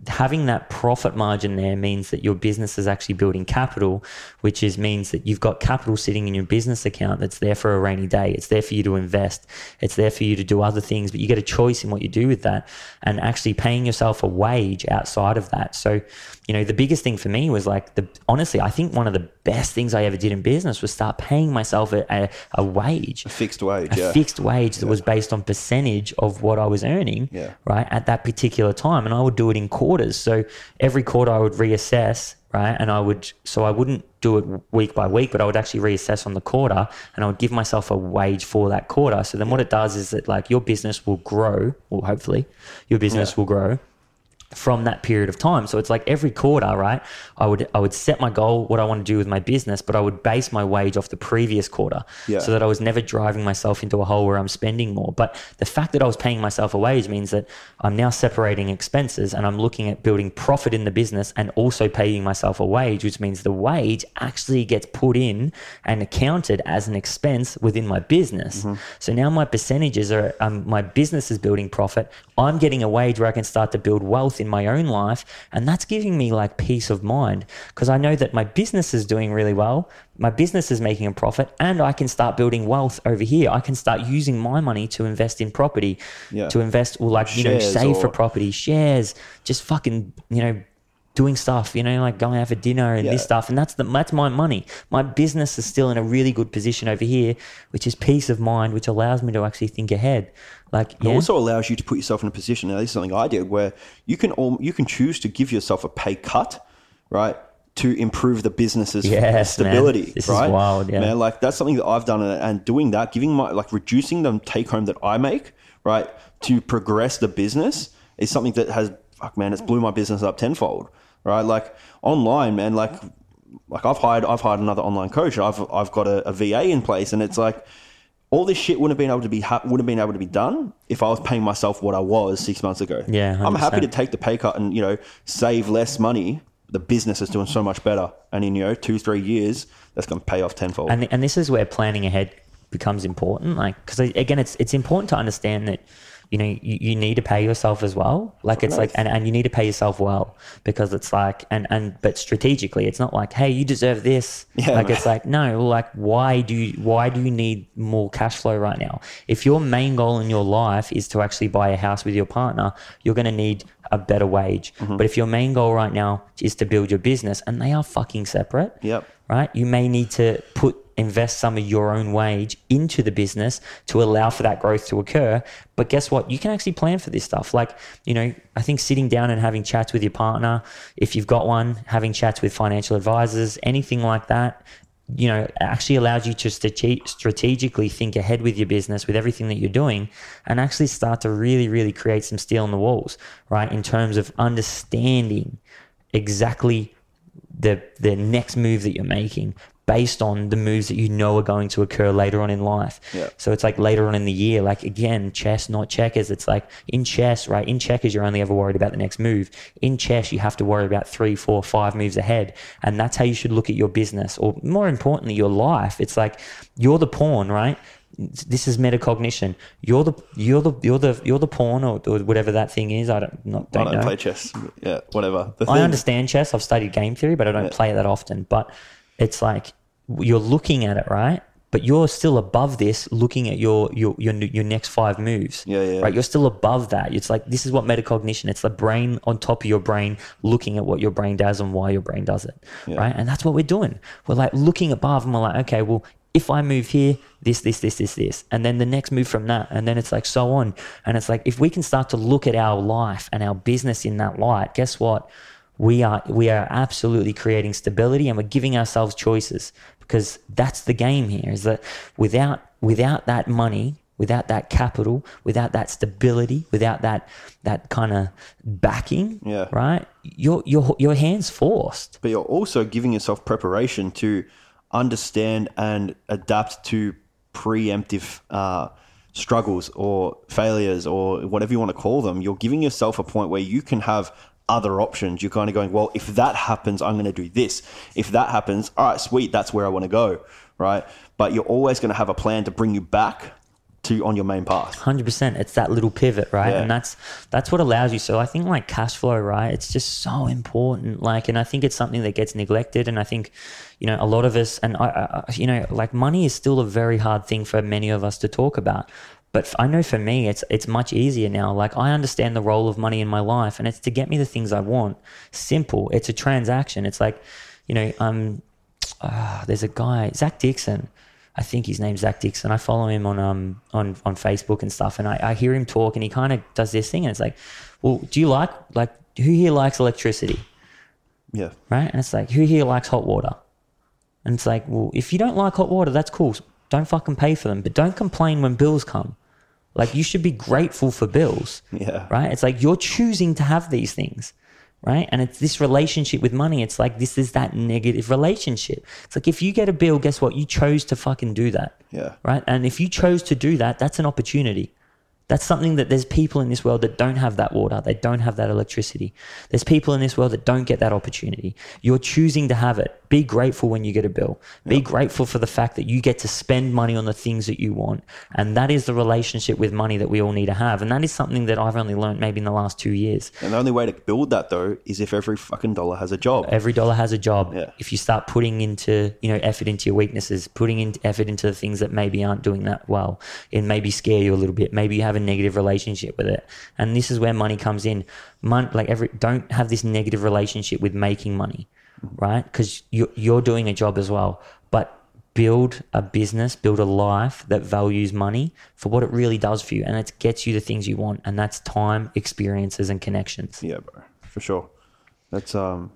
having that profit margin there means that your business is actually building capital, which is means that you've got capital sitting in your business account that's there for a rainy day. It's there for you to invest. It's there for you to do other things, but you get a choice in what you do with that and actually paying yourself a wage outside of that. So, you know, the biggest thing for me was like the honestly, I think one of the best things I ever did in business was start paying myself a, a, a wage a Fixed wage. a Yeah. fixed wage that was based on percentage of what I was earning, Yeah. right, at that particular time. And I would do it in quarters. So every quarter I would reassess, right? And I would, so I wouldn't do it week by week, but I would actually reassess on the quarter and I would give myself a wage for that quarter. So then what it does is that like your business will grow, or hopefully your business Yeah. will grow from that period of time. So it's like every quarter, right? I would I would set my goal, what I want to do with my business, but I would base my wage off the previous quarter, Yeah. so that I was never driving myself into a hole where I'm spending more. But the fact that I was paying myself a wage means that I'm now separating expenses and I'm looking at building profit in the business and also paying myself a wage, which means the wage actually gets put in and accounted as an expense within my business. So now my percentages are um, my business is building profit. I'm getting a wage where I can start to build wealth in my own life. And that's giving me like peace of mind because I know that my business is doing really well. My business is making a profit and I can start building wealth over here. I can start using my money to invest in property, Yeah. to invest or like, you know, Shares save for property, shares, just fucking, you know, doing stuff, you know, like going out for dinner and this stuff. And that's the that's my money. My business is still in a really good position over here, which is peace of mind, which allows me to actually think ahead. Like, It also allows you to put yourself in a position. Now, this is something I did where you can all, you can choose to give yourself a pay cut, right, to improve the business's Yes, man. stability. This is wild, yeah. man. Like that's something that I've done, and and doing that, giving my like reducing the take home that I make, right, to progress the business is something that has fuck, man, it's blew my business up tenfold, right? Like online, man, like like I've hired I've hired another online coach. I've I've got a, a VA in place, and it's like all this shit wouldn't have been able to be ha- would have been able to be done if I was paying myself what I was six months ago. Yeah, I'm happy to take the pay cut and you know save less money. The business is doing so much better, and in you know two three years, that's going to pay off tenfold. and and this is where planning ahead becomes important. Like, because again, it's it's important to understand that you know you, you need to pay yourself as well. Like it's like and, and you need to pay yourself well because it's like and and but strategically, it's not like hey you deserve this. Yeah, like man. it's like no, like why do you why do you need more cash flow right now? If your main goal in your life is to actually buy a house with your partner, you're going to need a better wage. Mm-hmm. But if your main goal right now is to build your business, and they are fucking separate, Yep. right? You may need to put invest some of your own wage into the business to allow for that growth to occur. But guess what? You can actually plan for this stuff. Like, you know, I think sitting down and having chats with your partner, if you've got one, having chats with financial advisors, anything like that, you know, actually allows you to strategically think ahead with your business, with everything that you're doing, and actually start to really, really create some steel in the walls, right? In terms of understanding exactly the the next move that you're making based on the moves that you know are going to occur later on in life. Yeah. So it's like later on in the year, like again, chess, not checkers. It's like in chess, right? In checkers, you're only ever worried about the next move. In chess, you have to worry about three, four, five moves ahead. And that's how you should look at your business or more importantly, your life. It's like you're the pawn, right? This is metacognition. You're the you're the you're the you're the pawn or, or whatever that thing is. I don't not I don't don't know. play chess. Yeah, whatever. The I understand chess. I've studied game theory, but I don't Yeah. play it that often. But it's like you're looking at it, right? But you're still above this, looking at your your your, your next five moves. Yeah, yeah. Right. You're still above that. It's like this is what metacognition. It's the brain on top of your brain, looking at what your brain does and why your brain does it. Right. And that's what we're doing. We're like looking above, and we're like, okay, well, if I move here, this, this, this, this, this, and then the next move from that, and then it's like so on. And it's like if we can start to look at our life and our business in that light, guess what? we are we are absolutely creating stability and we're giving ourselves choices because that's the game here is that without without that money without that capital without that stability without that that kind of backing Yeah. right your your your hands forced but you're also giving yourself preparation to understand and adapt to preemptive uh, struggles or failures or whatever you want to call them. You're giving yourself a point where you can have other options. You're kind of going, well, if that happens, I'm going to do this. If that happens, all right, sweet, that's where I want to go, right? But you're always going to have a plan to bring you back to on your main path. Hundred percent. It's that little pivot, right? Yeah. And that's that's what allows you. So I think like cash flow, right? It's just so important. Like, and I think it's something that gets neglected. And I think, you know, a lot of us, and I, I you know, like money is still a very hard thing for many of us to talk about. But I know for me, it's it's much easier now. Like I understand the role of money in my life, and it's to get me the things I want. Simple. It's a transaction. It's like, you know, um, uh, there's a guy, Zach Dixon. I think his name's Zach Dixon. I follow him on um on, on Facebook and stuff, and I, I hear him talk, and he kind of does this thing, and it's like, well, do you like like who here likes electricity, Yeah. right? And it's like, who here likes hot water? And it's like, well, if you don't like hot water, that's cool. Don't fucking pay for them, but don't complain when bills come. Like you should be grateful for bills Yeah. right? It's like you're choosing to have these things, right? And it's this relationship with money. It's like this is that negative relationship. It's like if you get a bill, guess what? You chose to fucking do that, Yeah. right? And if you chose to do that, that's an opportunity. That's something that there's people in this world that don't have that water, they don't have that electricity. There's people in this world that don't get that opportunity. You're choosing to have it. Be grateful when you get a bill. Be grateful for the fact that you get to spend money on the things that you want. And that is the relationship with money that we all need to have. And that is something that I've only learned maybe in the last two years. And the only way to build that though is if every fucking dollar has a job. Every dollar has a job. Yeah. If you start putting into, you know, effort into your weaknesses, putting in effort into the things that maybe aren't doing that well, it maybe scare you a little bit. Maybe you have a negative relationship with it. And this is where money comes in. Mon- like every don't have this negative relationship with making money, right? Because you're, you're doing a job as well. But build a business, build a life that values money for what it really does for you. And it gets you the things you want. And that's time, experiences, and connections. Yeah, bro, for sure. That's um,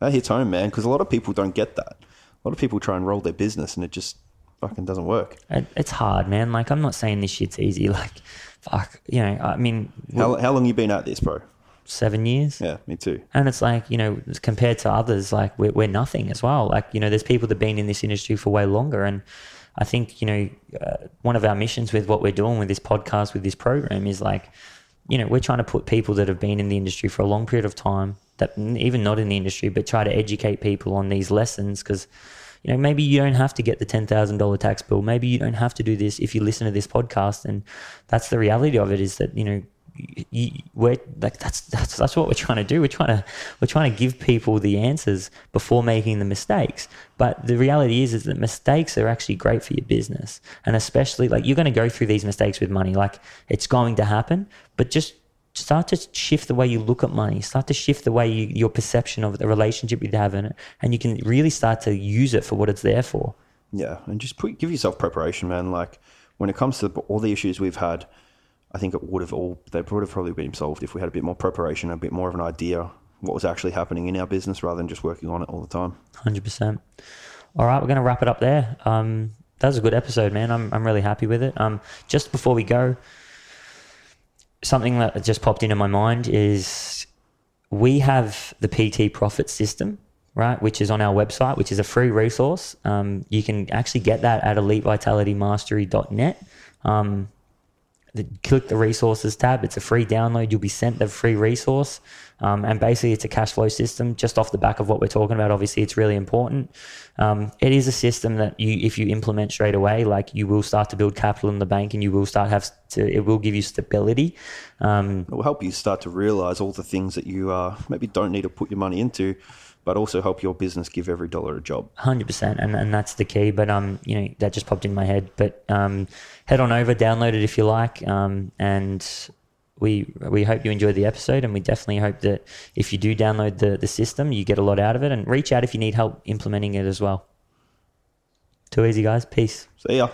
that hits home, man. Because a lot of people don't get that. A lot of people try and roll their business, and it just fucking doesn't work. It's hard, man. Like I'm not saying this shit's easy. Like, fuck, you know. I mean, How how long you been at this, bro? seven years, Yeah, me too. and it's like you know, compared to others, like we're, we're nothing as well. Like you know, there's people that've been in this industry for way longer, and I think you know, uh, one of our missions with what we're doing with this podcast, with this program, is like, you know, we're trying to put people that have been in the industry for a long period of time, that even not in the industry, but try to educate people on these lessons because. You know, maybe you don't have to get the ten thousand dollar tax bill. Maybe you don't have to do this if you listen to this podcast. And that's the reality of it is that you know you, we're like that's that's that's what we're trying to do. We're trying to we're trying to give people the answers before making the mistakes. But the reality is is that mistakes are actually great for your business, and especially like you're going to go through these mistakes with money. Like it's going to happen, but just start to shift the way you look at money. Start to shift the way you, your perception of the relationship you have in it, and you can really start to use it for what it's there for. Yeah, and just put, give yourself preparation, man. Like when it comes to all the issues we've had I think it would have all they would have probably been solved if we had a bit more preparation, a bit more of an idea what was actually happening in our business rather than just working on it all the time. Hundred percent. All right, we're going to wrap it up there. Um, that was a good episode, man. I'm I'm really happy with it. Um, just before we go, something that just popped into my mind is we have the PT profit system, right? Which is on our website, which is a free resource. Um, you can actually get that at elitevitalitymastery.net. Um, the, click the resources tab. It's a free download. You'll be sent the free resource. Um, and basically, it's a cash flow system just off the back of what we're talking about. Obviously, it's really important. Um, it is a system that you, if you implement straight away, like you will start to build capital in the bank and you will start have to, it will give you stability. Um, it will help you start to realize all the things that you uh, maybe don't need to put your money into but also help your business give every dollar a job. Hundred percent, and and that's the key. But um, you know, that just popped in my head. But um, head on over, download it if you like, um, and we we hope you enjoy the episode, and we definitely hope that if you do download the the system, you get a lot out of it, and reach out if you need help implementing it as well. Too easy, guys. Peace. See ya.